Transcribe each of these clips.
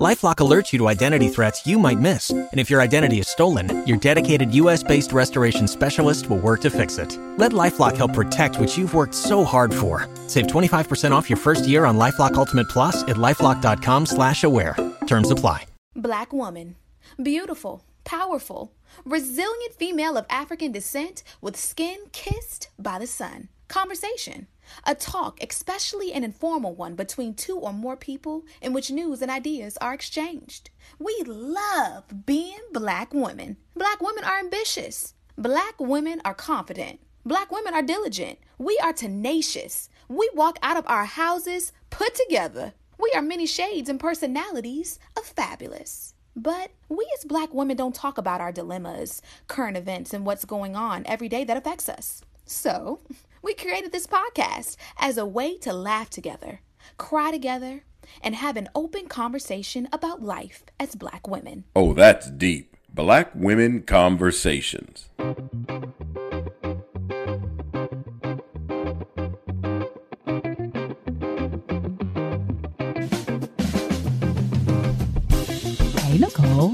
LifeLock alerts you to identity threats you might miss, and if your identity is stolen, your dedicated U.S.-based restoration specialist will work to fix it. Let LifeLock help protect what you've worked so hard for. Save 25% off your first year on LifeLock Ultimate Plus at lifeLock.com/slash-aware. Terms apply. Black woman, beautiful, powerful, resilient female of African descent with skin kissed by the sun. Conversation a talk, especially an informal one, between two or more people in which news and ideas are exchanged. We love being black women. Black women are ambitious. Black women are confident. Black women are diligent. We are tenacious. We walk out of our houses put together. We are many shades and personalities of fabulous. But we as black women don't talk about our dilemmas, current events, and what's going on every day that affects us. So, we created this podcast as a way to laugh together, cry together, and have an open conversation about life as black women. Oh, that's deep. Black Women Conversations. Hey, Nicole.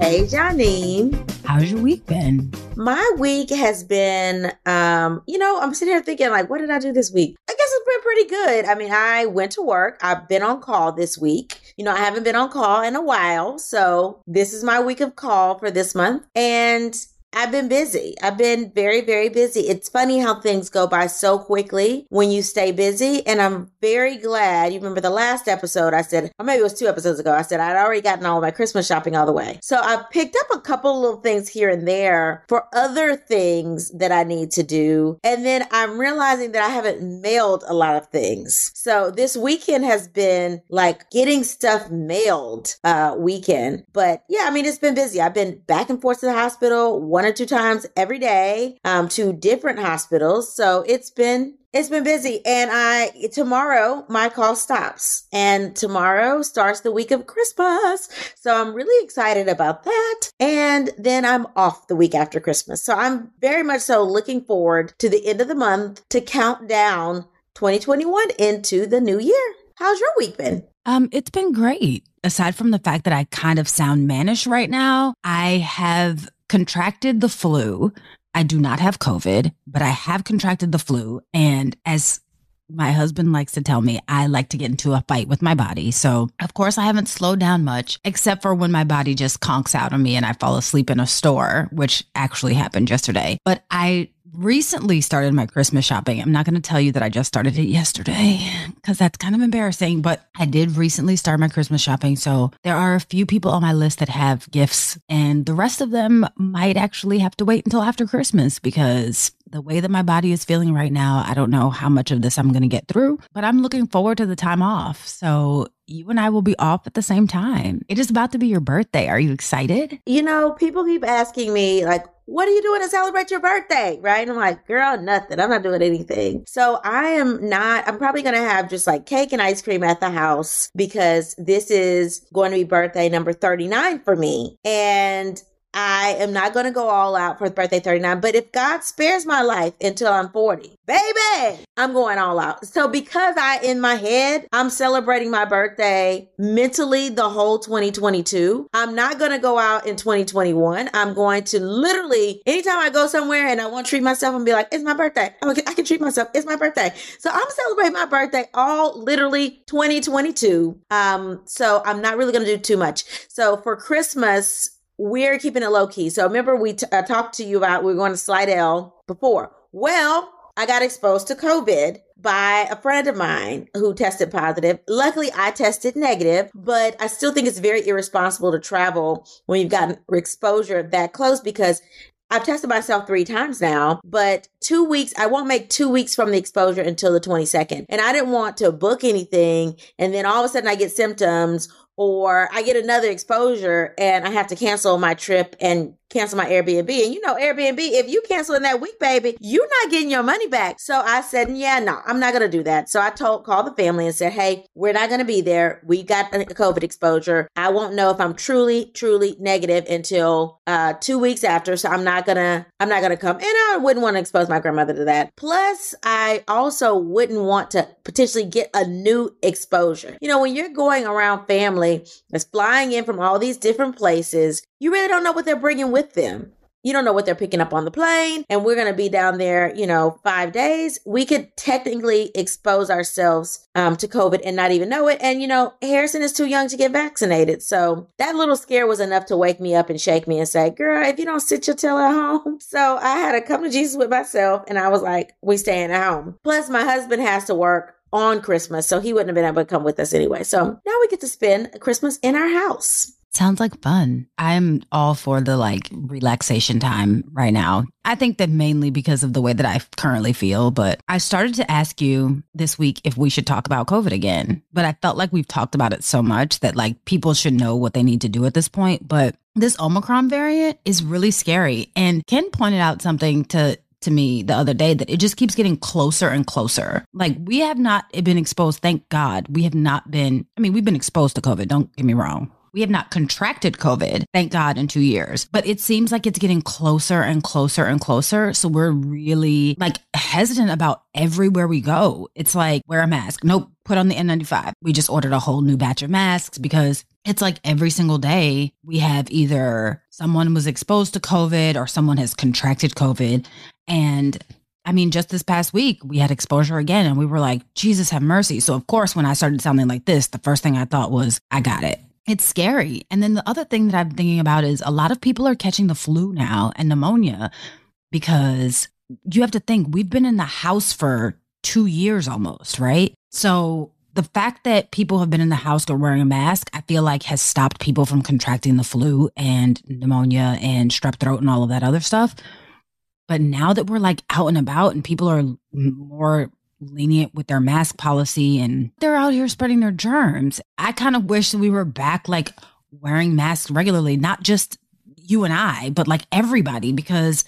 Hey, Janine. How's your week been? My week has been, um, you know, I'm sitting here thinking, like, what did I do this week? I guess it's been pretty good. I mean, I went to work. I've been on call this week. You know, I haven't been on call in a while. So this is my week of call for this month. And I've been busy. I've been very, very busy. It's funny how things go by so quickly when you stay busy. And I'm very glad. You remember the last episode I said, or maybe it was two episodes ago, I said I'd already gotten all my Christmas shopping all the way. So I picked up a couple little things here and there for other things that I need to do. And then I'm realizing that I haven't mailed a lot of things. So this weekend has been like getting stuff mailed uh weekend. But yeah, I mean, it's been busy. I've been back and forth to the hospital one or two times every day um, to different hospitals. So it's been it's been busy and I tomorrow my call stops and tomorrow starts the week of Christmas. So I'm really excited about that. And then I'm off the week after Christmas. So I'm very much so looking forward to the end of the month to count down 2021 into the new year. How's your week been? Um, it's been great. Aside from the fact that I kind of sound mannish right now, I have contracted the flu. I do not have COVID, but I have contracted the flu. And as my husband likes to tell me, I like to get into a fight with my body. So, of course, I haven't slowed down much, except for when my body just conks out on me and I fall asleep in a store, which actually happened yesterday. But I recently started my Christmas shopping. I'm not going to tell you that I just started it yesterday because that's kind of embarrassing, but I did recently start my Christmas shopping. So there are a few people on my list that have gifts, and the rest of them might actually have to wait until after Christmas because the way that my body is feeling right now, I don't know how much of this I'm going to get through, but I'm looking forward to the time off. So you and I will be off at the same time. It is about to be your birthday. Are you excited? You know, people keep asking me, like, what are you doing to celebrate your birthday? Right. And I'm like, girl, nothing. I'm not doing anything. So I am not, I'm probably going to have just like cake and ice cream at the house because this is going to be birthday number 39 for me. And I am not going to go all out for birthday 39, but if God spares my life until I'm 40, baby, I'm going all out. So because I, in my head, I'm celebrating my birthday mentally the whole 2022, I'm not going to go out in 2021. I'm going to literally, anytime I go somewhere and I want to treat myself and be like, it's my birthday. Okay, I can treat myself. It's my birthday. So I'm celebrating my birthday all literally 2022. Um, so I'm not really going to do too much. So for Christmas, we're keeping it low key. So remember, we t- I talked to you about we are going to Slidell before. Well, I got exposed to COVID by a friend of mine who tested positive. Luckily, I tested negative, but I still think it's very irresponsible to travel when you've gotten exposure that close because I've tested myself three times now, but two weeks, I won't make two weeks from the exposure until the 22nd. And I didn't want to book anything. And then all of a sudden I get symptoms or I get another exposure and I have to cancel my trip and cancel my Airbnb. And you know, Airbnb, if you cancel in that week, baby, you're not getting your money back. So I said, yeah, no, I'm not going to do that. So I told, called the family and said, hey, we're not going to be there. We got a COVID exposure. I won't know if I'm truly, truly negative until uh, two weeks after. So I'm not going to, I'm not going to come. And I wouldn't want to expose my grandmother to that. Plus, I also wouldn't want to potentially get a new exposure. You know, when you're going around family that's flying in from all these different places, you really don't know what they're bringing with them. You don't know what they're picking up on the plane, and we're going to be down there, you know, five days. We could technically expose ourselves um, to COVID and not even know it. And, you know, Harrison is too young to get vaccinated. So that little scare was enough to wake me up and shake me and say, girl, if you don't sit your tail at home. So I had to come to Jesus with myself, and I was like, we staying at home. Plus, my husband has to work on Christmas, so he wouldn't have been able to come with us anyway. So now we get to spend Christmas in our house. Sounds like fun. I'm all for the like relaxation time right now. I think that mainly because of the way that I currently feel, but I started to ask you this week if we should talk about COVID again. But I felt like we've talked about it so much that like people should know what they need to do at this point. But this Omicron variant is really scary. And Ken pointed out something to to me the other day that it just keeps getting closer and closer. Like we have not been exposed, thank God. We have not been, I mean, we've been exposed to COVID, don't get me wrong. We have not contracted COVID, thank God, in two years. But it seems like it's getting closer and closer and closer. So we're really like hesitant about everywhere we go. It's like wear a mask. Nope, put on the N95. We just ordered a whole new batch of masks because it's like every single day we have either someone was exposed to COVID or someone has contracted COVID. And I mean, just this past week, we had exposure again, and we were like, Jesus have mercy. So, of course, when I started sounding like this, the first thing I thought was, I got it. It's scary. And then the other thing that I'm thinking about is a lot of people are catching the flu now and pneumonia because you have to think we've been in the house for two years almost, right? So the fact that people have been in the house or wearing a mask, I feel like has stopped people from contracting the flu and pneumonia and strep throat and all of that other stuff. But now that we're like out and about and people are more lenient with their mask policy and they're out here spreading their germs. I kind of wish we were back like wearing masks regularly, not just you and I, but like everybody because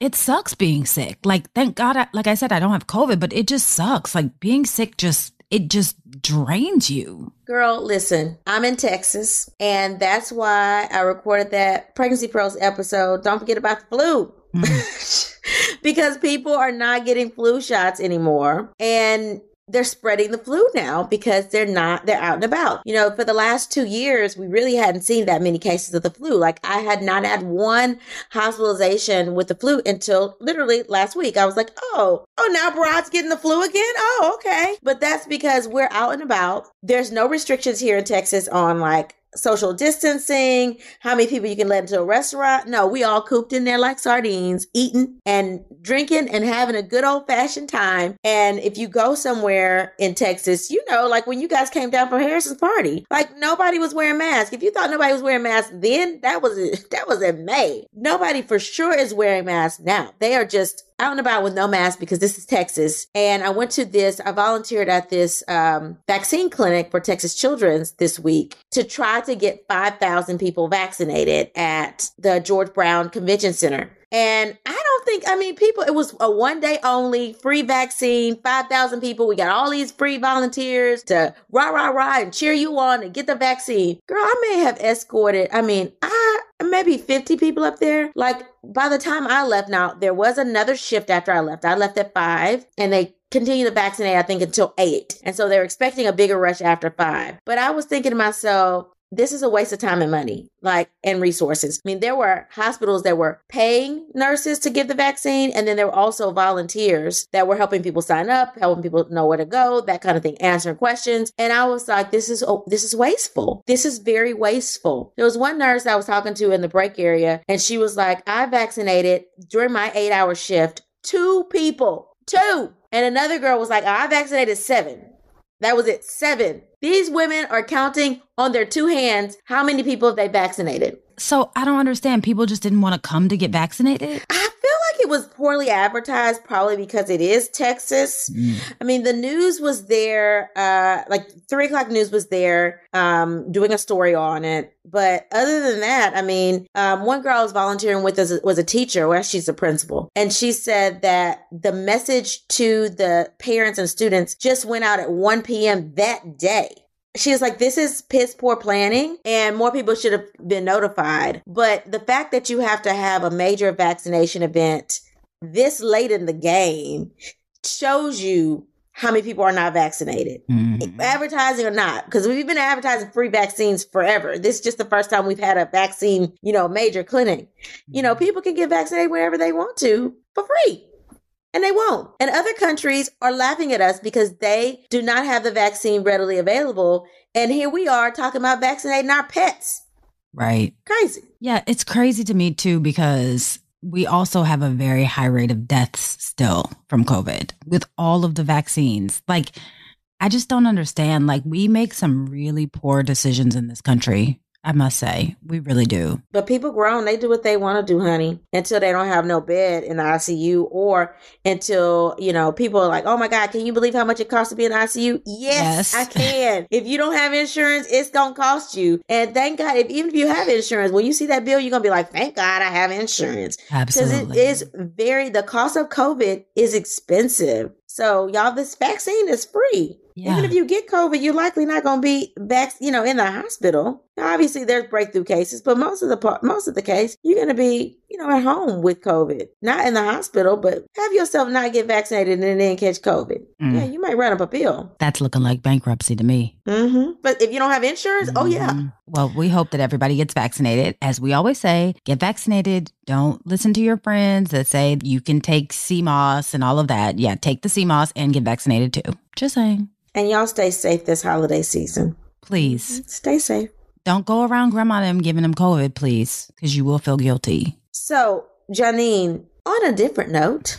it sucks being sick. Like thank God I, like I said I don't have covid, but it just sucks. Like being sick just it just drains you. Girl, listen, I'm in Texas, and that's why I recorded that Pregnancy Pros episode. Don't forget about the flu. Mm. because people are not getting flu shots anymore. And they're spreading the flu now because they're not they're out and about. You know for the last two years we really hadn't seen that many cases of the flu. Like i had not had one hospitalization with the flu until literally last week. I was like oh oh now Brod's getting the flu again? Oh okay. But that's because we're out and about. There's no restrictions here in texas on like social distancing, how many people you can let into a restaurant. No, we all cooped in there like sardines, eating and drinking and having a good old fashioned time. And if you go somewhere in Texas, you know, like when you guys came down for Harrison's party, like nobody was wearing masks. If you thought nobody was wearing masks then, that was that was in May. Nobody for sure is wearing masks now. They are just out and about with no mask because this is Texas. And I went to this, I volunteered at this um, vaccine clinic for Texas Children's this week to try to get 5,000 people vaccinated at the George Brown Convention Center. And I don't think, I mean, people, it was a one day only free vaccine, 5,000 people. We got all these free volunteers to rah, rah, rah and cheer you on and get the vaccine. Girl, I may have escorted, I mean, I, maybe 50 people up there. Like by the time I left, now there was another shift after I left. I left at five and they continue to vaccinate, I think, until eight. And so they're expecting a bigger rush after five. But I was thinking to myself, this is a waste of time and money, like, and resources. I mean, there were hospitals that were paying nurses to give the vaccine, and then there were also volunteers that were helping people sign up, helping people know where to go, that kind of thing, answering questions. And I was like, this is oh, this is wasteful. This is very wasteful. There was one nurse I was talking to in the break area, and she was like, I vaccinated during my eight hour shift two people, two. And another girl was like, I vaccinated seven. That was it, seven. These women are counting on their two hands how many people they vaccinated. So I don't understand. People just didn't want to come to get vaccinated. I feel like it was poorly advertised, probably because it is Texas. Mm. I mean, the news was there, uh, like three o'clock news was there, um, doing a story on it. But other than that, I mean, um, one girl I was volunteering with was, was a teacher. Well, she's a principal. And she said that the message to the parents and students just went out at 1 p.m. that day she was like, this is piss poor planning and more people should have been notified. But the fact that you have to have a major vaccination event this late in the game shows you how many people are not vaccinated, mm-hmm. advertising or not, because we've been advertising free vaccines forever. This is just the first time we've had a vaccine, you know, major clinic. You know, mm-hmm. people can get vaccinated whenever they want to for free and they won't. And other countries are laughing at us because they do not have the vaccine readily available. And here we are talking about vaccinating our pets. Right. Crazy. Yeah, it's crazy to me too because we also have a very high rate of deaths still from COVID with all of the vaccines. Like, I just don't understand. Like, we make some really poor decisions in this country I must say, we really do. But people grown, they do what they want to do, honey, until they don't have no bed in the ICU or until, you know, people are like, oh my God, can you believe how much it costs to be in the ICU? Yes, yes. I can. if you don't have insurance, it's going to cost you. And thank God, if even if you have insurance, when you see that bill, you're going to be like, thank God I have insurance. Absolutely. Because it is very, the cost of COVID is expensive. So y'all, this vaccine is free. Yeah. Even if you get COVID, you're likely not going to be back, you know, in the hospital. Obviously, there's breakthrough cases, but most of the part, most of the case, you're going to be, you know, at home with COVID, not in the hospital. But have yourself not get vaccinated and then catch COVID. Mm. Yeah, you might run up a bill. That's looking like bankruptcy to me. Mm-hmm. But if you don't have insurance, mm-hmm. oh yeah. Mm-hmm. Well, we hope that everybody gets vaccinated. As we always say, get vaccinated. Don't listen to your friends that say you can take CMOS and all of that. Yeah, take the CMOS and get vaccinated too. Just saying. And y'all stay safe this holiday season. Please. Mm-hmm. Stay safe. Don't go around grandma them giving them COVID, please, because you will feel guilty. So, Janine, on a different note,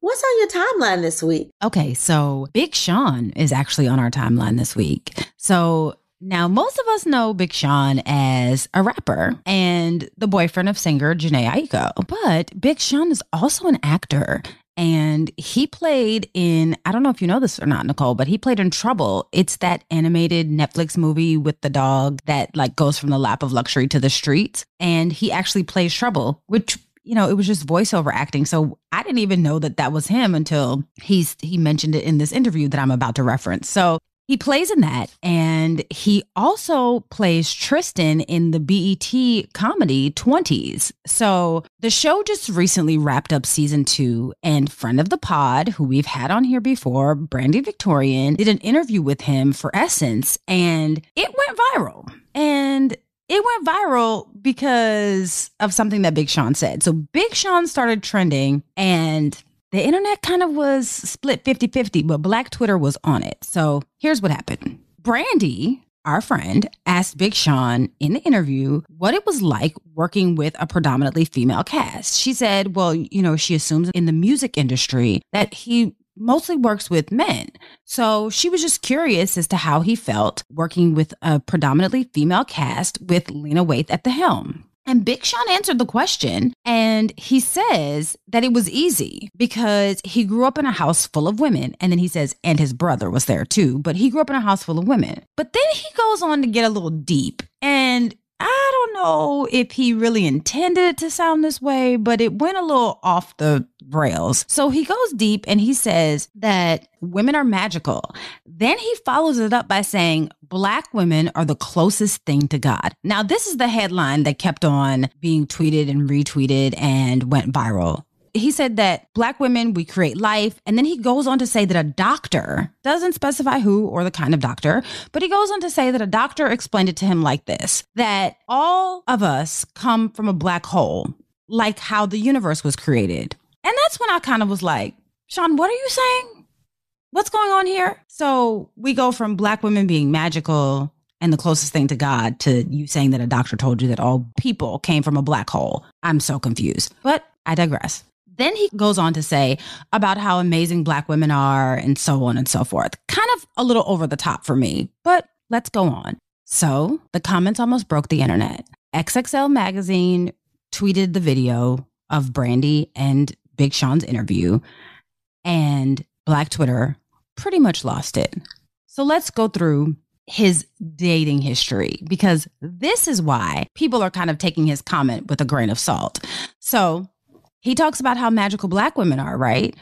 what's on your timeline this week? Okay, so Big Sean is actually on our timeline this week. So now, most of us know Big Sean as a rapper and the boyfriend of singer Jhené Aiko, but Big Sean is also an actor. And he played in I don't know if you know this or not Nicole but he played in Trouble. It's that animated Netflix movie with the dog that like goes from the lap of luxury to the streets. And he actually plays Trouble which you know it was just voiceover acting. So I didn't even know that that was him until he's he mentioned it in this interview that I'm about to reference. So he plays in that. And he also plays Tristan in the BET comedy 20s. So the show just recently wrapped up season two, and friend of the pod, who we've had on here before, Brande Victorian, did an interview with him for Essence, and it went viral. And it went viral because of something that Big Sean said. So Big Sean started trending and the internet kind of was split 50 50, but Black Twitter was on it. So here's what happened Brande, our friend, asked Big Sean in the interview what it was like working with a predominantly female cast. She said, well, you know, she assumes in the music industry that he mostly works with men. So she was just curious as to how he felt working with a predominantly female cast with Lena Waithe at the helm. And Big Sean answered the question and he says that it was easy because he grew up in a house full of women. And then he says, and his brother was there too, but he grew up in a house full of women. But then he goes on to get a little deep and don't know if he really intended it to sound this way, but it went a little off the rails. So he goes deep and he says that women are magical. Then he follows it up by saying, Black women are the closest thing to God. Now, this is the headline that kept on being tweeted and retweeted and went viral he said that black women, we create life. And then he goes on to say that a doctor doesn't specify who or the kind of doctor, but he goes on to say that a doctor explained it to him like this that all of us come from a black hole, like how the universe was created. And that's when I kind of was like, Sean, what are you saying? What's going on here? So we go from black women being magical and the closest thing to God to you saying that a doctor told you that all people came from a black hole. I'm so confused, but I digress. Then he goes on to say about how amazing Black women are and so on and so forth. Kind of a little over the top for me, but let's go on. So the comments almost broke the internet. XXL Magazine tweeted the video of Brande and Big Sean's interview, and Black Twitter pretty much lost it. So let's go through his dating history because this is why people are kind of taking his comment with a grain of salt. So he talks about how magical black women are, right?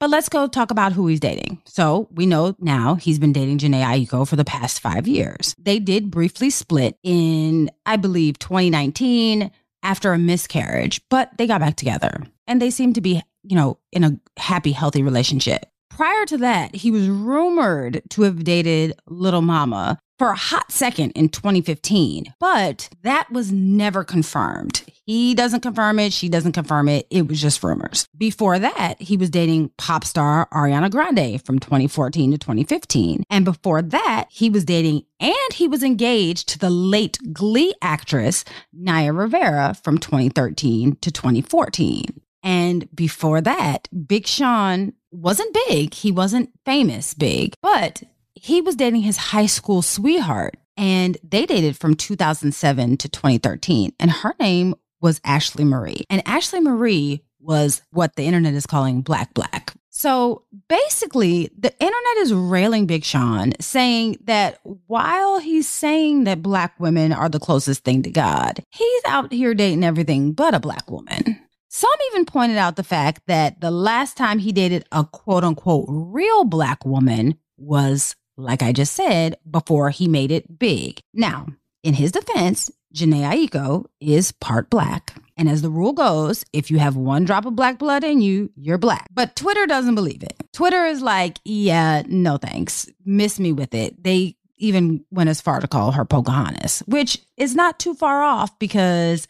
But let's go talk about who he's dating. So we know now he's been dating Jhené Aiko for the past five years. They did briefly split in, I believe, 2019 after a miscarriage, but they got back together and they seem to be, you know, in a happy, healthy relationship. Prior to that, he was rumored to have dated Little Mama for a hot second in 2015, but that was never confirmed. He doesn't confirm it, she doesn't confirm it. It was just rumors. Before that, he was dating pop star Ariana Grande from 2014 to 2015. And before that, he was dating and he was engaged to the late Glee actress Naya Rivera from 2013 to 2014. And before that, Big Sean wasn't big. He wasn't famous big, but he was dating his high school sweetheart and they dated from 2007 to 2013. And her name was Ashley Marie. And Ashley Marie was what the internet is calling Black Black. So basically, the internet is railing Big Sean, saying that while he's saying that black women are the closest thing to God, he's out here dating everything but a black woman. Some even pointed out the fact that the last time he dated a quote unquote real black woman was, like I just said, before he made it big. Now, in his defense, Jhené Aiko is part black. And as the rule goes, if you have one drop of black blood in you, you're black. But Twitter doesn't believe it. Twitter is like, yeah, no thanks. Miss me with it. They even went as far to call her Pocahontas, which is not too far off because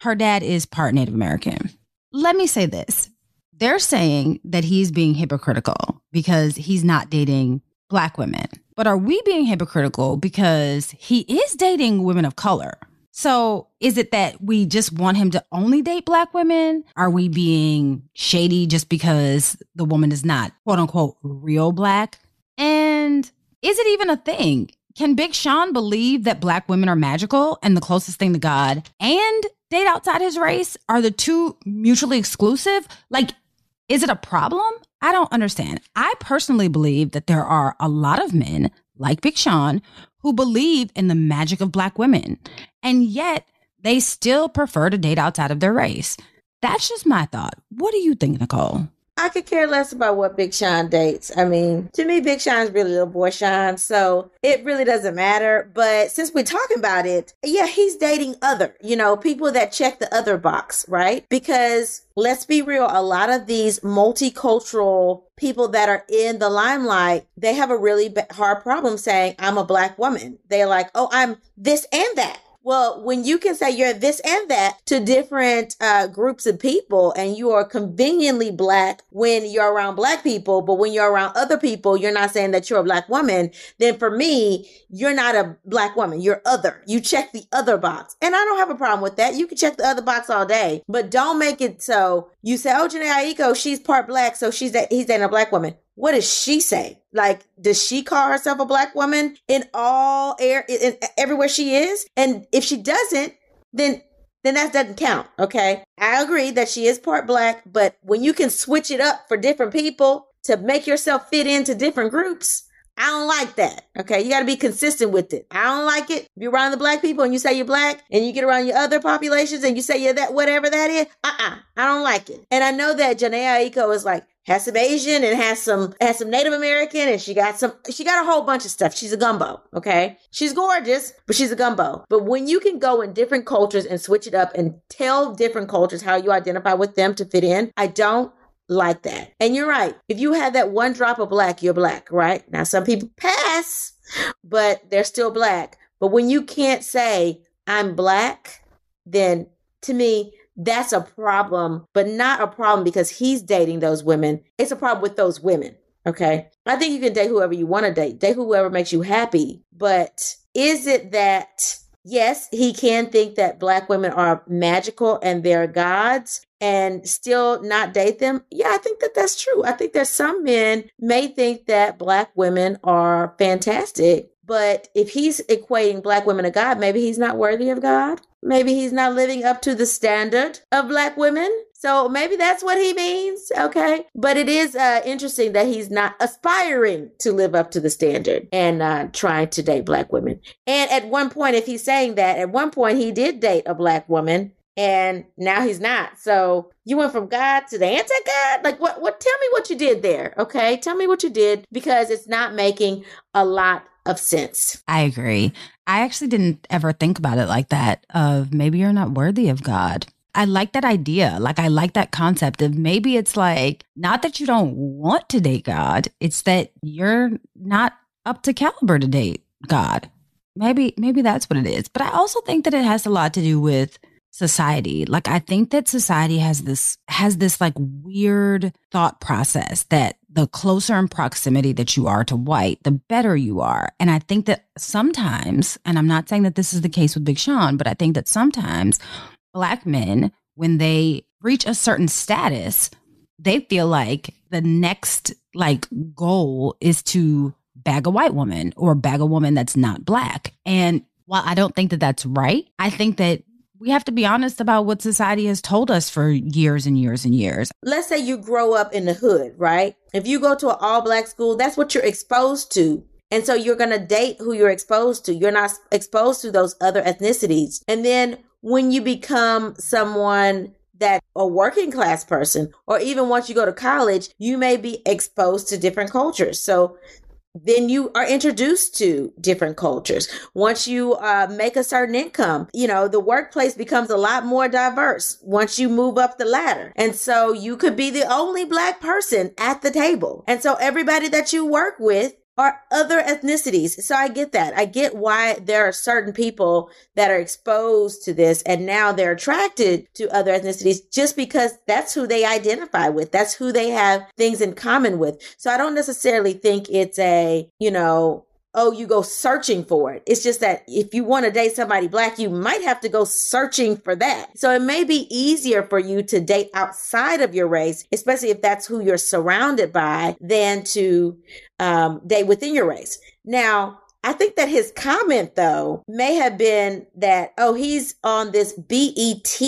her dad is part Native American. Let me say this they're saying that he's being hypocritical because he's not dating black women. But are we being hypocritical because he is dating women of color? So is it that we just want him to only date black women? Are we being shady just because the woman is not quote unquote real black? And is it even a thing? Can Big Sean believe that black women are magical and the closest thing to God and date outside his race? Are the two mutually exclusive? Like, is it a problem? I don't understand. I personally believe that there are a lot of men like Big Sean who believe in the magic of black women, and yet they still prefer to date outside of their race. That's just my thought. What do you think, Nicole? I could care less about what Big Sean dates. I mean, to me, Big Sean's really little boy Sean, so it really doesn't matter. But since we're talking about it, yeah, he's dating other, you know, people that check the other box, right? Because let's be real, a lot of these multicultural people that are in the limelight, they have a really hard problem saying, I'm a black woman. They're like, oh, I'm this and that. Well, when you can say you're this and that to different uh, groups of people and you are conveniently black when you're around black people, but when you're around other people, you're not saying that you're a black woman, then for me, you're not a black woman. You're other. You check the other box. And I don't have a problem with that. You can check the other box all day, but don't make it so you say, oh, Jhené Aiko, she's part black, so she's that he's dating a black woman what does she say? Like, does she call herself a black woman in all air, in, in, everywhere she is? And if she doesn't, then then that doesn't count. Okay. I agree that she is part black, but when you can switch it up for different people to make yourself fit into different groups, I don't like that. Okay. You got to be consistent with it. I don't like it. If you're around the black people and you say you're black and you get around your other populations and you say you're that, whatever that is, uh uh-uh, uh I don't like it. And I know that Jhené Aiko is like, has some Asian and has some has some Native American and she got some she got a whole bunch of stuff. She's a gumbo, okay? She's gorgeous, but she's a gumbo. But when you can go in different cultures and switch it up and tell different cultures how you identify with them to fit in, I don't like that. And you're right. If you have that one drop of black, you're black, right? Now some people pass, but they're still black. But when you can't say I'm black, then to me that's a problem, but not a problem because he's dating those women. It's a problem with those women. Okay. I think you can date whoever you want to date, date whoever makes you happy. But is it that, yes, he can think that black women are magical and they're gods and still not date them? Yeah, I think that that's true. I think that some men may think that black women are fantastic. But if he's equating black women to God, maybe he's not worthy of God. Maybe he's not living up to the standard of black women. So maybe that's what he means. Okay. But it is uh, interesting that he's not aspiring to live up to the standard and uh, trying to date black women. And at one point, if he's saying that, at one point he did date a black woman and now he's not. So you went from God to the anti-God. Like what? What? Tell me what you did there. Okay, tell me what you did because it's not making a lot of sense. I agree. I actually didn't ever think about it like that. Of maybe you're not worthy of God. I like that idea. Like I like that concept of maybe it's like not that you don't want to date God, it's that you're not up to caliber to date God. Maybe maybe that's what it is. But I also think that it has a lot to do with society. Like I think that society has this has this like weird thought process that the closer in proximity that you are to white, the better you are. And I think that sometimes, and I'm not saying that this is the case with Big Sean, but I think that sometimes black men when they reach a certain status, they feel like the next like goal is to bag a white woman or bag a woman that's not black. And while I don't think that that's right, I think that we have to be honest about what society has told us for years and years and years. Let's say you grow up in the hood, right? If you go to an all black school, that's what you're exposed to. And so you're going to date who you're exposed to. You're not exposed to those other ethnicities. And then when you become someone that a working class person, or even once you go to college, you may be exposed to different cultures. So then you are introduced to different cultures. Once you uh, make a certain income, you know, the workplace becomes a lot more diverse once you move up the ladder. And so you could be the only black person at the table. And so everybody that you work with are other ethnicities. So I get that. I get why there are certain people that are exposed to this and now they're attracted to other ethnicities just because that's who they identify with. That's who they have things in common with. So I don't necessarily think it's a, you know, oh, you go searching for it. It's just that if you want to date somebody black, you might have to go searching for that. So it may be easier for you to date outside of your race, especially if that's who you're surrounded by, than to um, date within your race. Now, I think that his comment though may have been that, oh, he's on this BET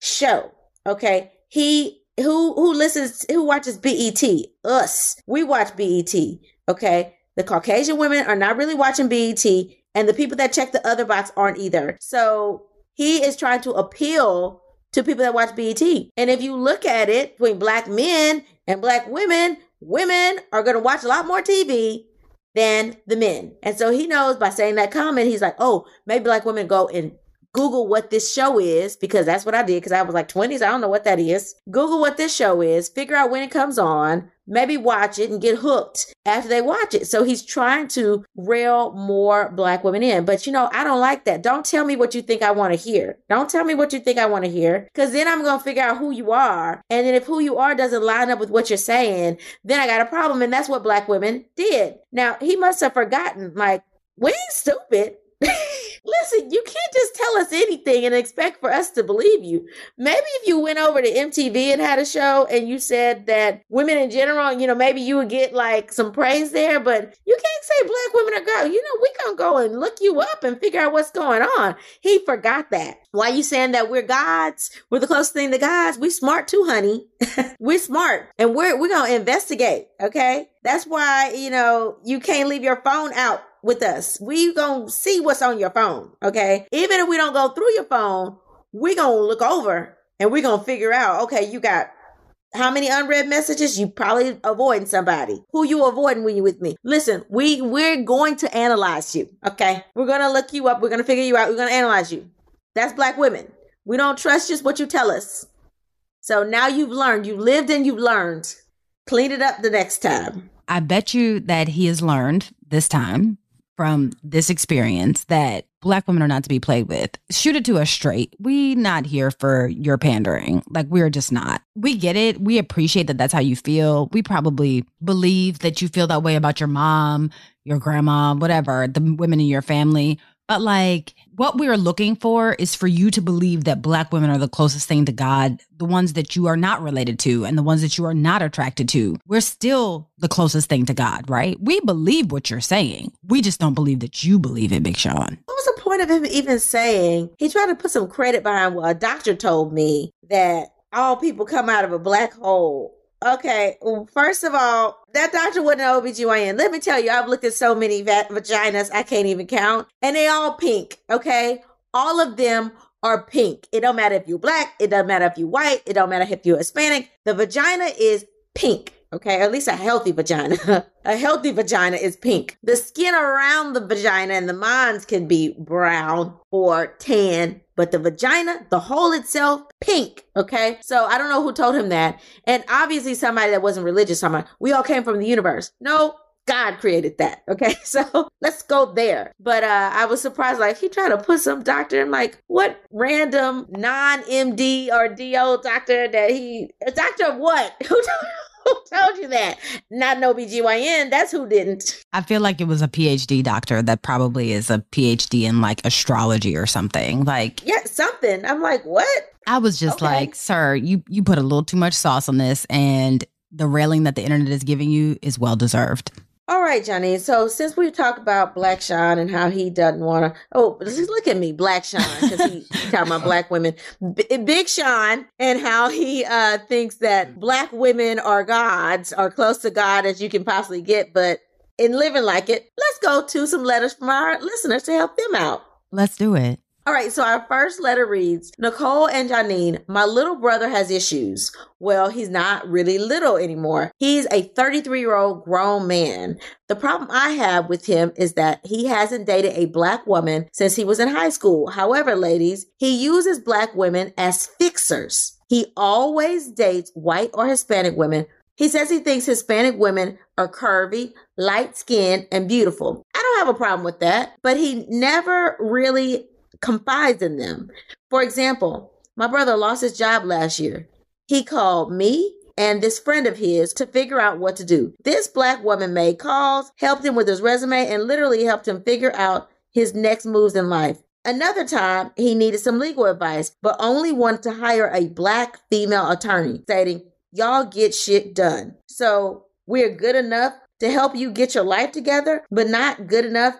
show. Okay. He who who listens who watches BET? Us. We watch BET. Okay. The Caucasian women are not really watching BET, and the people that check the other box aren't either. So he is trying to appeal to people that watch BET. And if you look at it between black men and black women, women are going to watch a lot more TV than the men. And so he knows by saying that comment, he's like, oh, maybe black women go and Google what this show is because that's what I did because I was like 20s. I don't know what that is. Google what this show is, figure out when it comes on, maybe watch it and get hooked after they watch it. So he's trying to rail more black women in. But you know, I don't like that. Don't tell me what you think I want to hear. Don't tell me what you think I want to hear because then I'm going to figure out who you are. And then if who you are doesn't line up with what you're saying, then I got a problem. And that's what black women did. Now, he must have forgotten, like, we ain't stupid. Listen, you can't just tell us anything and expect for us to believe you. Maybe if you went over to MTV and had a show and you said that women in general, you know, maybe you would get like some praise there, but you can't say black women are girls. You know, we gonna go and look you up and figure out what's going on. He forgot that. Why you saying that we're gods? We're the closest thing to gods. We smart too, honey. we're smart and we're we're gonna investigate. Okay. That's why, you know, you can't leave your phone out with us. We gonna see what's on your phone. Okay. Even if we don't go through your phone, we gonna look over and we gonna figure out, okay, you got how many unread messages? You probably avoiding somebody. Who you avoiding when you with me? Listen, we we're going to analyze you. Okay. We're gonna look you up. We're gonna figure you out. We're gonna analyze you. That's black women. We don't trust just what you tell us. So now you've learned. You've lived and you've learned. Clean it up the next time. I bet you that he has learned this time from this experience that black women are not to be played with. Shoot it to us straight. We not here for your pandering. Like we're just not. We get it. We appreciate that that's how you feel. We probably believe that you feel that way about your mom, your grandma, whatever, the women in your family. But like what we're looking for is for you to believe that black women are the closest thing to God, the ones that you are not related to and the ones that you are not attracted to. We're still the closest thing to God, right? We believe what you're saying. We just don't believe that you believe it, Big Sean. What was the point of him even saying? He tried to put some credit behind what a doctor told me that all people come out of a black hole. Okay, well, first of all, that doctor wasn't an OBGYN. Let me tell you, I've looked at so many va- vaginas, I can't even count, and they all pink, okay? All of them are pink. It don't matter if you're black, it doesn't matter if you're white, it don't matter if you're Hispanic. The vagina is pink. Okay, at least a healthy vagina. a healthy vagina is pink. The skin around the vagina and the mons can be brown or tan, but the vagina, the hole itself, pink. Okay, so I don't know who told him that. And obviously, somebody that wasn't religious, we all came from the universe. No, God created that. Okay. So let's go there. But uh I was surprised, like he tried to put some doctor. I'm like, what random non-MD or DO doctor that he a doctor of what? Who who told you that? Not no BGYN. That's who didn't. I feel like it was a PhD doctor that probably is a PhD in like astrology or something. Like Yeah, something. I'm like, what? I was just Okay. like, sir, you you put a little too much sauce on this and the railing that the internet is giving you is well deserved. All right, Johnny. So since we've talked about Black Sean and how he doesn't want to, oh, just look at me, Black Sean, because he, he talking about black women, B- Big Sean, and how he uh, thinks that black women are gods, are close to God as you can possibly get, but in living like it, let's go to some letters from our listeners to help them out. Let's do it. All right, so our first letter reads Nicole and Janine, my little brother has issues. Well, he's not really little anymore. He's a 33 year old grown man. The problem I have with him is that he hasn't dated a black woman since he was in high school. However, ladies, he uses black women as fixers. He always dates white or Hispanic women. He says he thinks Hispanic women are curvy, light skinned, and beautiful. I don't have a problem with that, but he never really confides in them. For example, my brother lost his job last year. He called me and this friend of his to figure out what to do. This black woman made calls, helped him with his resume, and literally helped him figure out his next moves in life. Another time, he needed some legal advice, but only wanted to hire a black female attorney, stating, Y'all get shit done. So we're good enough to help you get your life together, but not good enough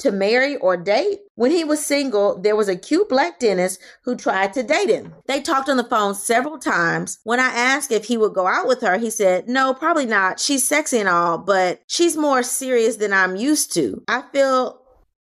to marry or date? When he was single, there was a cute black dentist who tried to date him. They talked on the phone several times. When I asked if he would go out with her, he said, No, probably not. She's sexy and all, but she's more serious than I'm used to. I feel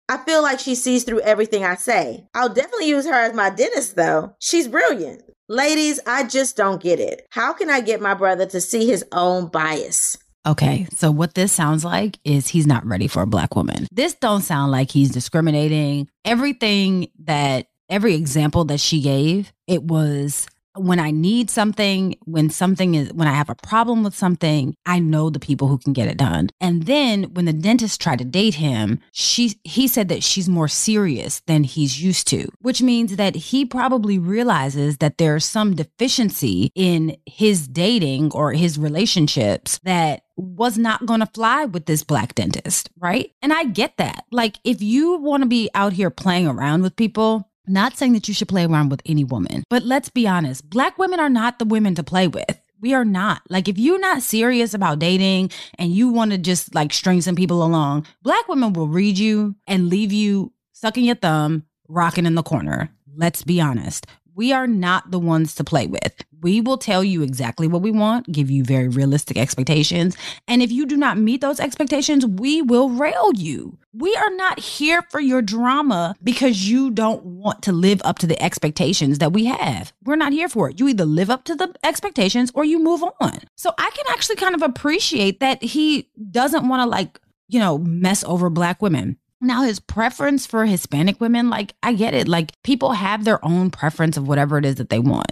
I feel like she sees through everything I say. I'll definitely use her as my dentist though. She's brilliant. Ladies, I just don't get it. How can I get my brother to see his own bias? Okay, so what this sounds like is he's not ready for a black woman. This don't sound like he's discriminating. Everything that every example that she gave, it was when I need something, when something is when I have a problem with something, I know the people who can get it done. And then when the dentist tried to date him, she he said that she's more serious than he's used to, which means that he probably realizes that there's some deficiency in his dating or his relationships that was not going to fly with this black dentist, right? And I get that. Like if you want to be out here playing around with people, not saying that you should play around with any woman, but let's be honest, black women are not the women to play with. We are not. Like, if you're not serious about dating and you want to just like string some people along, black women will read you and leave you sucking your thumb, rocking in the corner. Let's be honest. We are not the ones to play with. We will tell you exactly what we want, give you very realistic expectations. And if you do not meet those expectations, we will rail you. We are not here for your drama because you don't want to live up to the expectations that we have. We're not here for it. You either live up to the expectations or you move on. So I can actually kind of appreciate that he doesn't want to, like, you know, mess over black women. Now, his preference for Hispanic women, like, I get it. Like, people have their own preference of whatever it is that they want.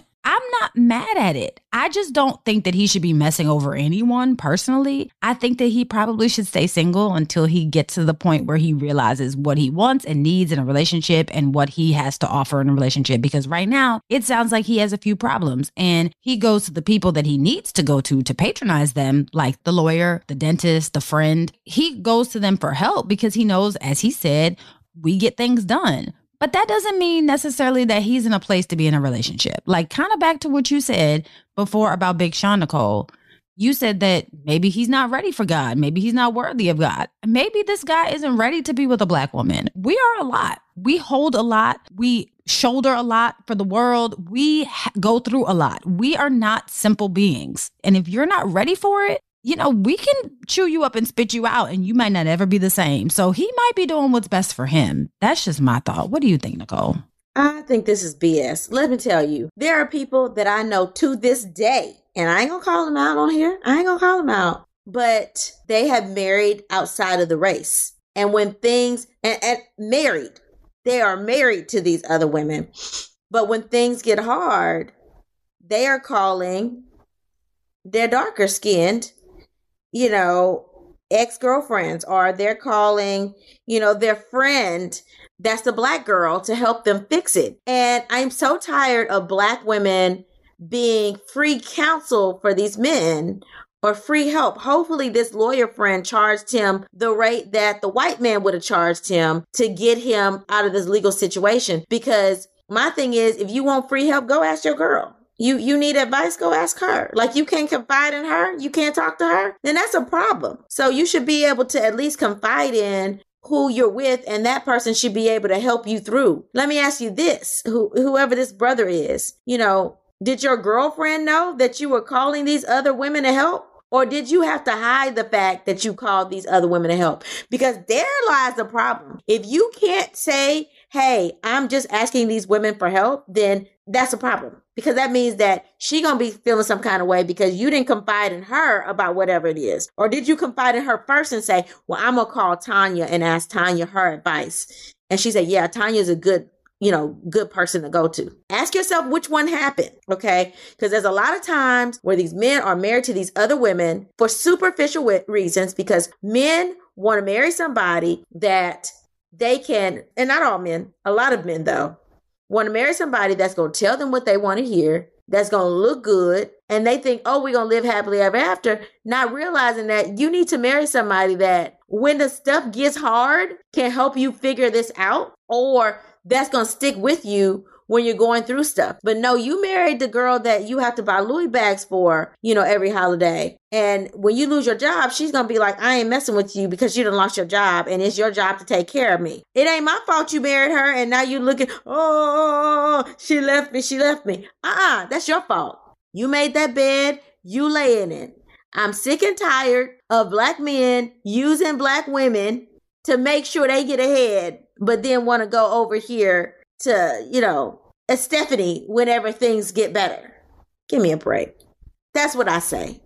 Not mad at it. I just don't think that he should be messing over anyone personally. I think that he probably should stay single until he gets to the point where he realizes what he wants and needs in a relationship and what he has to offer in a relationship. Because right now, it sounds like he has a few problems and he goes to the people that he needs to go to to patronize them, like the lawyer, the dentist, the friend. He goes to them for help because he knows, as he said, we get things done. But that doesn't mean necessarily that he's in a place to be in a relationship. Like, kind of back to what you said before about Big Sean Nicole. You said that maybe he's not ready for God. Maybe he's not worthy of God. Maybe this guy isn't ready to be with a black woman. We are a lot. We hold a lot. We shoulder a lot for the world. We ha- go through a lot. We are not simple beings. And if you're not ready for it, you know, we can chew you up and spit you out and you might not ever be the same. So he might be doing what's best for him. That's just my thought. What do you think, Nicole? I think this is BS. Let me tell you, there are people that I know to this day and I ain't gonna call them out on here. I ain't gonna call them out. But they have married outside of the race. And when things and, and married, they are married to these other women. But when things get hard, they are calling their darker skinned, you know, ex girlfriends, or they're calling, you know, their friend that's the black girl to help them fix it. And I'm so tired of black women being free counsel for these men or free help. Hopefully, this lawyer friend charged him the rate that the white man would have charged him to get him out of this legal situation. Because my thing is, if you want free help, go ask your girl. You you need advice, go ask her. Like you can't confide in her, you can't talk to her, then that's a problem. So you should be able to at least confide in who you're with and that person should be able to help you through. Let me ask you this, who whoever this brother is, you know, did your girlfriend know that you were calling these other women to help? Or did you have to hide the fact that you called these other women to help? Because there lies the problem. If you can't say, hey, I'm just asking these women for help, then that's a problem. Because that means that she gonna be feeling some kind of way because you didn't confide in her about whatever it is. Or did you confide in her first and say, well, I'm gonna call Tanya and ask Tanya her advice? And she said, yeah, Tanya's a good you know, good person to go to. Ask yourself which one happened, okay? Because there's a lot of times where these men are married to these other women for superficial reasons because men want to marry somebody that they can, and not all men, a lot of men though, want to marry somebody that's going to tell them what they want to hear, that's going to look good, and they think, oh, we're going to live happily ever after, not realizing that you need to marry somebody that when the stuff gets hard can help you figure this out or that's going to stick with you when you're going through stuff. But no, you married the girl that you have to buy Louis bags for, you know, every holiday. And when you lose your job, she's to be like, I ain't messing with you because you done lost your job and it's your job to take care of me. It ain't my fault you married her and now you looking, oh, she left me, she left me. Uh-uh, that's your fault. You made that bed, you lay in it. I'm sick and tired of black men using black women to make sure they get ahead but then want to go over here to, you know, a Stephanie whenever things get better. Give me a break. That's what I say.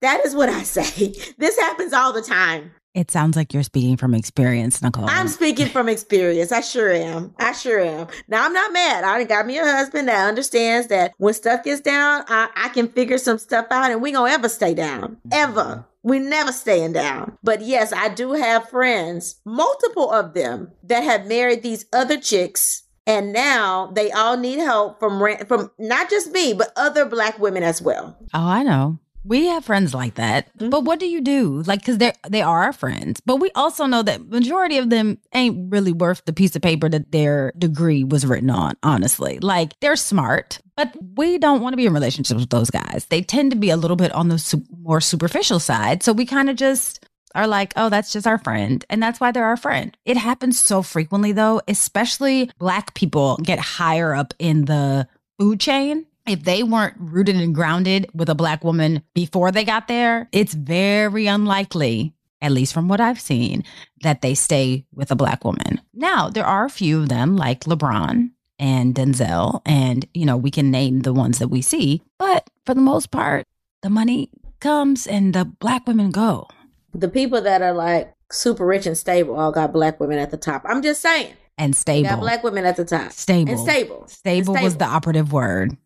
That is what I say. This happens all the time. It sounds like you're speaking from experience, Nicole. I'm speaking from experience. I sure am. I sure am. Now I'm not mad. I got me a husband that understands that when stuff gets down, I, I can figure some stuff out and we gonna ever stay down. Mm-hmm. Ever. We never staying down. But yes, I do have friends, multiple of them, that have married these other chicks and now they all need help from from not just me but other black women as well. Oh, I know. We have friends like that. Mm-hmm. But what do you do? Like cuz they're they are our friends. But we also know that majority of them ain't really worth the piece of paper that their degree was written on, honestly. Like they're smart, but we don't want to be in relationships with those guys. They tend to be a little bit on the su- more superficial side. So we kind of just are like, oh, that's just our friend. And that's why they're our friend. It happens so frequently, though, especially Black people get higher up in the food chain if they weren't rooted and grounded with a black woman before they got there, it's very unlikely, at least from what I've seen, that they stay with a black woman. Now, there are a few of them like LeBron and Denzel, and you know, we can name the ones that we see, but for the most part, the money comes and the black women go. The people that are like super rich and stable all got black women at the top. I'm just saying. And stable. got black women at the top. Stable. And stable. Stable, and stable. was the operative word.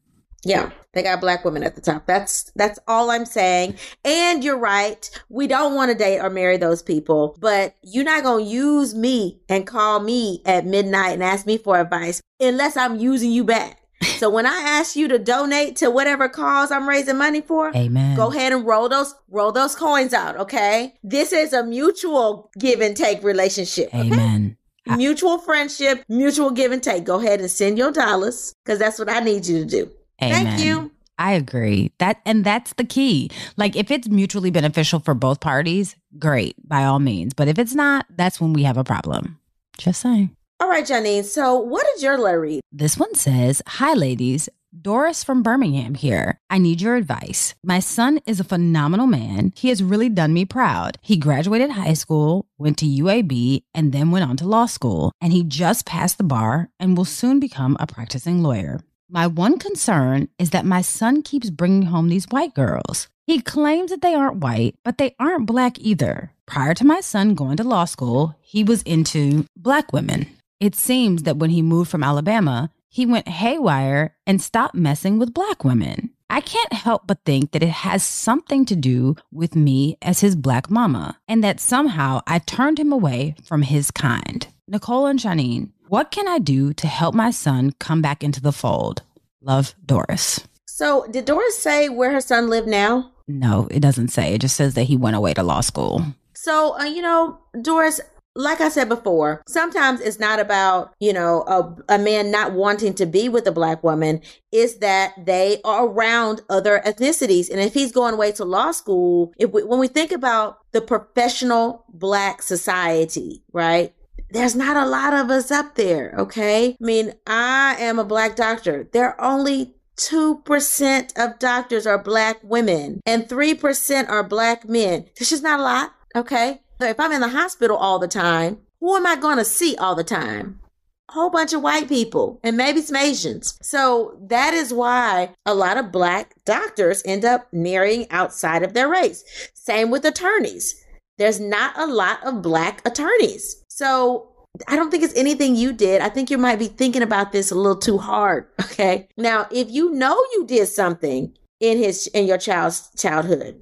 Yeah, they got black women at the top. That's that's all I'm saying. And you're right. We don't want to date or marry those people, but you're not going to use me and call me at midnight and ask me for advice unless I'm using you back. So when I ask you to donate to whatever cause I'm raising money for, Amen. Go ahead and roll those roll those coins out, okay? This is a mutual give and take relationship. Okay? Amen. Mutual friendship, mutual give and take. Go ahead and send your dollars because that's what I need you to do. Amen. Thank you. I agree. That and that's the key. Like if it's mutually beneficial for both parties, great, by all means. But if it's not, that's when we have a problem. Just saying. All right, Janine. So, what did your letter read? This one says, Hi, ladies. Doris from Birmingham here. I need your advice. My son is a phenomenal man. He has really done me proud. He graduated high school, went to UAB, and then went on to law school. And he just passed the bar and will soon become a practicing lawyer. My one concern is that my son keeps bringing home these white girls. He claims that they aren't white, but they aren't black either. Prior to my son going to law school, he was into black women. It seems that when he moved from Alabama, he went haywire and stopped messing with black women. I can't help but think that it has something to do with me as his black mama, and that somehow I turned him away from his kind. Nicole and Janine, what can I do to help my son come back into the fold? Love, Doris. So, did Doris say where her son lived now? No, it doesn't say. It just says that he went away to law school. So, uh, you know, Doris, like I said before, sometimes it's not about, you know, a, a man not wanting to be with a black woman. Is that they are around other ethnicities. And if he's going away to law school, if we, when we think about the professional black society, right? There's not a lot of us up there. Okay. I mean, I am a black doctor. There are only 2% of doctors are black women and 3% are black men. This is not a lot. Okay. If I'm in the hospital all the time, who am I going to see all the time? A whole bunch of white people and maybe some Asians. So that is why a lot of black doctors end up marrying outside of their race. Same with attorneys. There's not a lot of black attorneys. So I don't think it's anything you did. I think you might be thinking about this a little too hard. Okay. Now, if you know you did something in his in your child's childhood,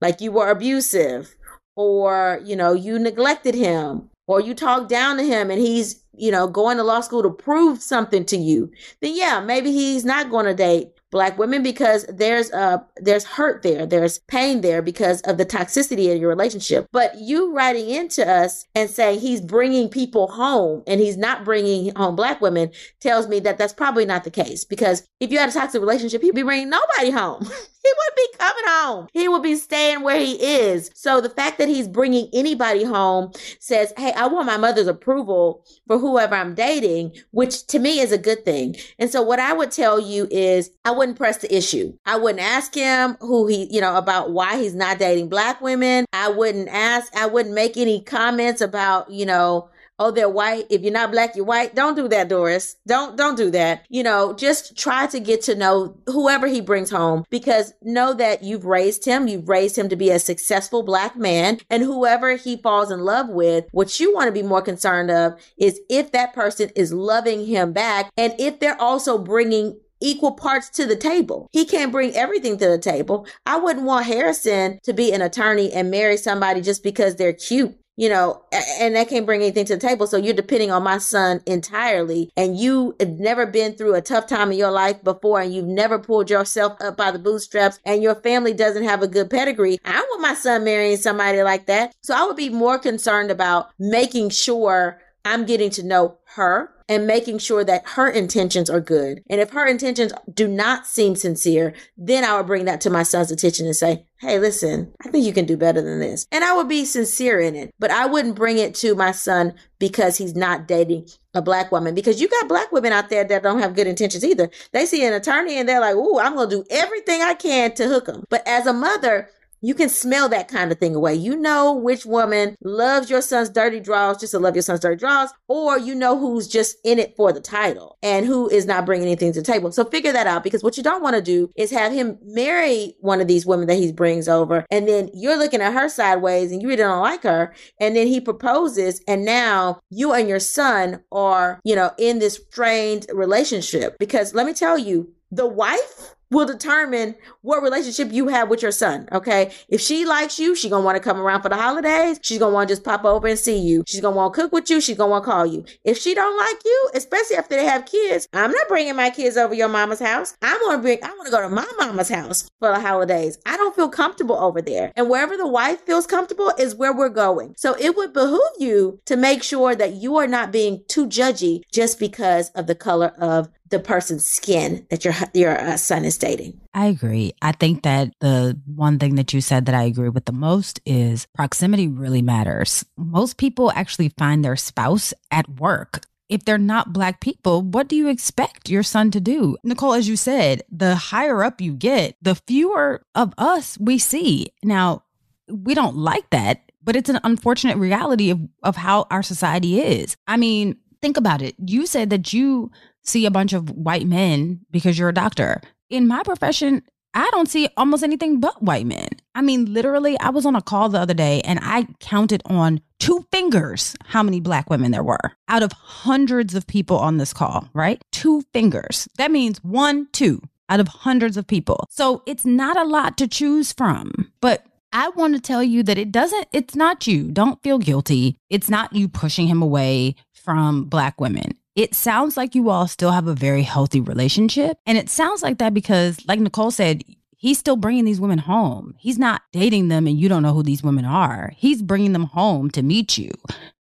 like you were abusive or you know you neglected him or you talk down to him and he's you know going to law school to prove something to you then yeah maybe he's not going to date black women because there's uh there's hurt there there's pain there because of the toxicity in your relationship. But you writing into us and saying he's bringing people home and he's not bringing home black women tells me that that's probably not the case because if you had a toxic relationship he'd be bringing nobody home he wouldn't be coming home. He would be staying where he is. So the fact that he's bringing anybody home says, Hey, I want my mother's approval for whoever I'm dating, which to me is a good thing. And so what I would tell you is I wouldn't press the issue. I wouldn't ask him who he, you know, about why he's not dating black women. I wouldn't ask, I wouldn't make any comments about, you know, oh they're white. If you're not black you're white. Don't do that doris. Don't don't do that. You know just try to get to know whoever he brings home because know that you've raised him. You've raised him to be a successful black man. And whoever he falls in love with what you want to be more concerned of is if that person is loving him back and if they're also bringing equal parts to the table. He can't bring everything to the table. I wouldn't want Harrison to be an attorney and marry somebody just because they're cute you know, and that can't bring anything to the table. So you're depending on my son entirely. And you have never been through a tough time in your life before and you've never pulled yourself up by the bootstraps and your family doesn't have a good pedigree. I want my son marrying somebody like that. So I would be more concerned about making sure I'm getting to know her and making sure that her intentions are good. And if her intentions do not seem sincere, then I would bring that to my son's attention and say, Hey, listen, I think you can do better than this. And I would be sincere in it, but I wouldn't bring it to my son because he's not dating a black woman because you got black women out there that don't have good intentions either. They see an attorney and they're like, Ooh, I'm going to do everything I can to hook him. But as a mother, you can smell that kind of thing away. You know which woman loves your son's dirty draws just to love your son's dirty draws, or you know who's just in it for the title and who is not bringing anything to the table. So figure that out because what you don't want to do is have him marry one of these women that he brings over, and then you're looking at her sideways and you really don't like her, and then he proposes, and now you and your son are, you know, in this strained relationship. Because let me tell you, the wife will determine what relationship you have with your son. Okay. If she likes you, she's gonna want to come around for the holidays. She's gonna want to just pop over and see you. She's gonna want to cook with you. She's gonna want to call you. If she don't like you, especially after they have kids, I'm not bringing my kids over your mama's house. I want to bring, I want to go to my mama's house for the holidays. I don't feel comfortable over there. And wherever the wife feels comfortable is where we're going. So it would behoove you to make sure that you are not being too judgy just because of the color of the person's skin that your your uh, son is dating. I agree. I think that the one thing that you said that I agree with the most is proximity really matters. Most people actually find their spouse at work. If they're not black people, what do you expect your son to do? Nicole, as you said, the higher up you get, the fewer of us we see. Now, we don't like that, but it's an unfortunate reality of, of how our society is. I mean, think about it. You said that you see a bunch of white men because you're a doctor. In my profession, I don't see almost anything but white men. I mean, literally, I was on a call the other day and I counted on two fingers how many black women there were out of hundreds of people on this call, right? Two fingers. That means one, two out of hundreds of people. So it's not a lot to choose from. But I want to tell you that it doesn't, it's not you. Don't feel guilty. It's not you pushing him away from black women. It sounds like you all still have a very healthy relationship. And it sounds like that because, like Nicole said, he's still bringing these women home. He's not dating them and you don't know who these women are. He's bringing them home to meet you.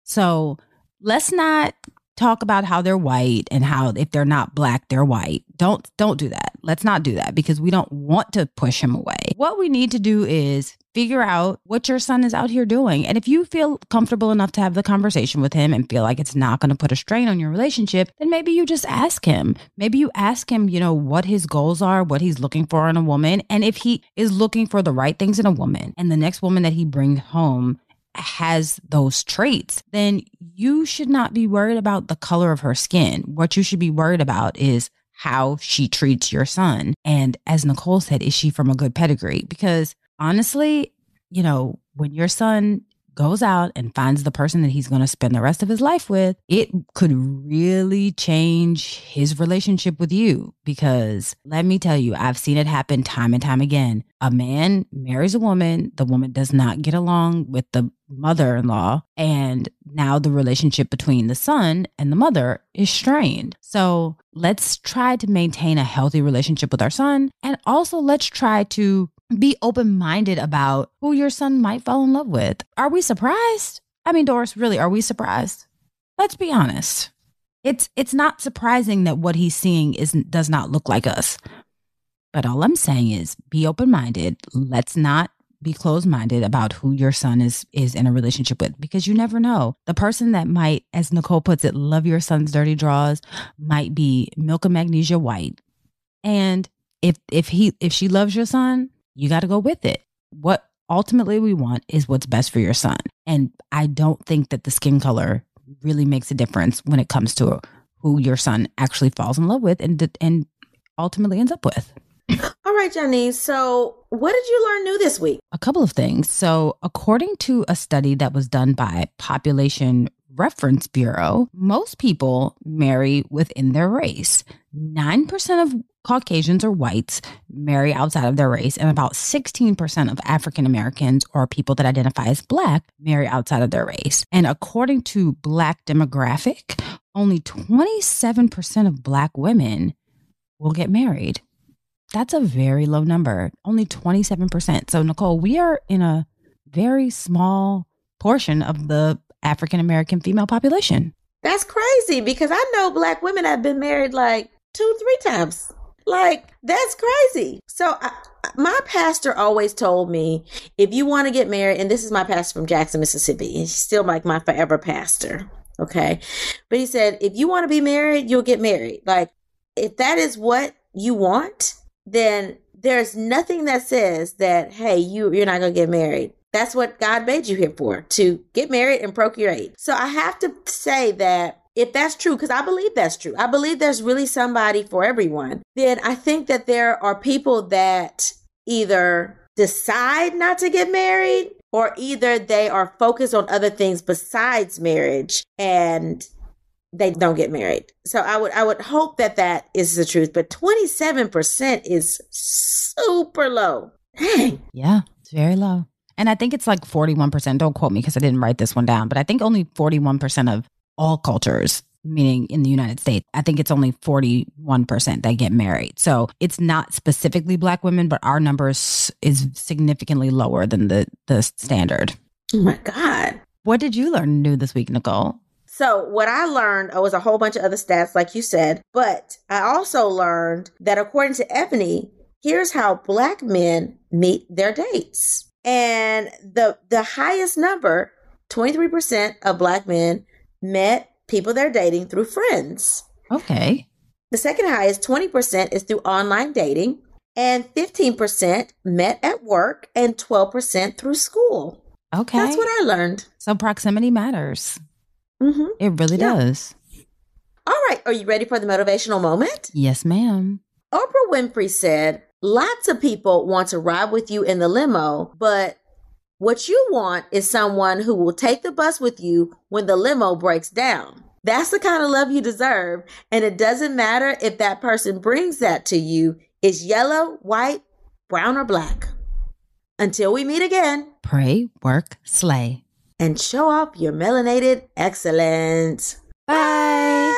So let's not talk about how they're white and how if they're not black they're white don't don't do that. Let's not do that because we don't want to push him away. What we need to do is figure out what your son is out here doing. And if you feel comfortable enough to have the conversation with him and feel like it's not going to put a strain on your relationship then maybe you just ask him. Maybe you ask him you know what his goals are what he's looking for in a woman and if he is looking for the right things in a woman and the next woman that he brings home has those traits, then you should not be worried about the color of her skin. What you should be worried about is how she treats your son. And as Nicole said, is she from a good pedigree? Because honestly, you know, when your son goes out and finds the person that he's going to spend the rest of his life with, it could really change his relationship with you. Because let me tell you, I've seen it happen time and time again. A man marries a woman, the woman does not get along with the mother in law, and now the relationship between the son and the mother is strained. So let's try to maintain a healthy relationship with our son. And also, let's try to be open minded about who your son might fall in love with. Are we surprised? I mean, Doris, really, are we surprised? Let's be honest. It's it's not surprising that what he's seeing isn't does not look like us. But all I'm saying is be open minded. Let's not be closed minded about who your son is is in a relationship with because you never know. The person that might, as Nicole puts it, love your son's dirty draws might be milk and magnesia white. And if if he if she loves your son, you got to go with it. What ultimately we want is what's best for your son. And I don't think that the skin color really makes a difference when it comes to who your son actually falls in love with and and ultimately ends up with. All right, Jenny. So, what did you learn new this week? A couple of things. So, according to a study that was done by Population Reference Bureau, most people marry within their race. 9% of Caucasians or whites marry outside of their race, and about 16% of African Americans or people that identify as Black marry outside of their race. And according to Black Demographic, only 27% of Black women will get married. That's a very low number, only 27%. So, Nicole, we are in a very small portion of the African American female population. That's crazy because I know Black women have been married like two, three times. Like, that's crazy. So, I, my pastor always told me if you want to get married, and this is my pastor from Jackson, Mississippi, and he's still like my forever pastor. Okay. But he said, if you want to be married, you'll get married. Like, if that is what you want, then there's nothing that says that, hey, you, you're not going to get married. That's what God made you here for, to get married and procreate. So I have to say that if that's true, because I believe that's true, I believe there's really somebody for everyone, then I think that there are people that either decide not to get married or either they are focused on other things besides marriage and they don't get married. So I would I would hope that that is the truth, but 27% is super low. Dang. Yeah, it's very low. And I think it's like 41%. Don't quote me because I didn't write this one down, but I think only 41% of all cultures, meaning in the United States, I think it's only 41% that get married. So it's not specifically black women, but our numbers is significantly lower than the, the standard. Oh my God. What did you learn new this week, Nicole? So what I learned oh, was a whole bunch of other stats, like you said, but I also learned that according to Ebony, here's how black men meet their dates. And the the highest number, 23% of black men met people they're dating through friends. Okay. The second highest, 20%, is through online dating, and 15% met at work, and 12% through school. Okay. That's what I learned. So proximity matters. Hmm It really Yeah. does. All right, are you ready for the motivational moment? Yes, ma'am. Oprah Winfrey said, Lots of people want to ride with you in the limo, but what you want is someone who will take the bus with you when the limo breaks down. That's the kind of love you deserve, and it doesn't matter if that person brings that to you is yellow, white, brown, or black. Until we meet again, Pray, work, slay. And show off your melanated excellence. Bye.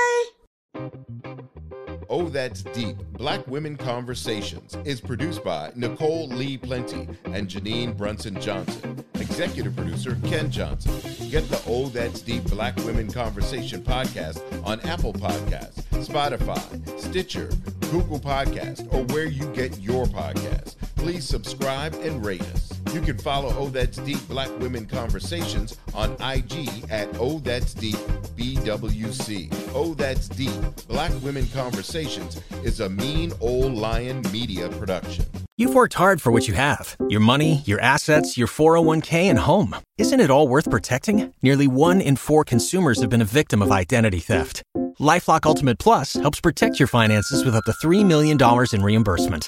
Oh, That's Deep Black Women Conversations is produced by Nicole Lee Plenty and Janine Brunson Johnson. Executive producer Ken Johnson. Get the Oh That's Deep Black Women Conversation podcast on Apple Podcasts, Spotify, Stitcher, Google Podcast, or where you get your podcasts. Please subscribe and rate us. You can follow Oh That's Deep Black Women Conversations on IG at Oh That's Deep BWC. Oh That's Deep Black Women Conversations is a mean old lion media production. You've worked hard for what you have your money, your assets, your 401k, and home. Isn't it all worth protecting? Nearly one in four consumers have been a victim of identity theft. LifeLock Ultimate Plus helps protect your finances with up to $3 million in reimbursement.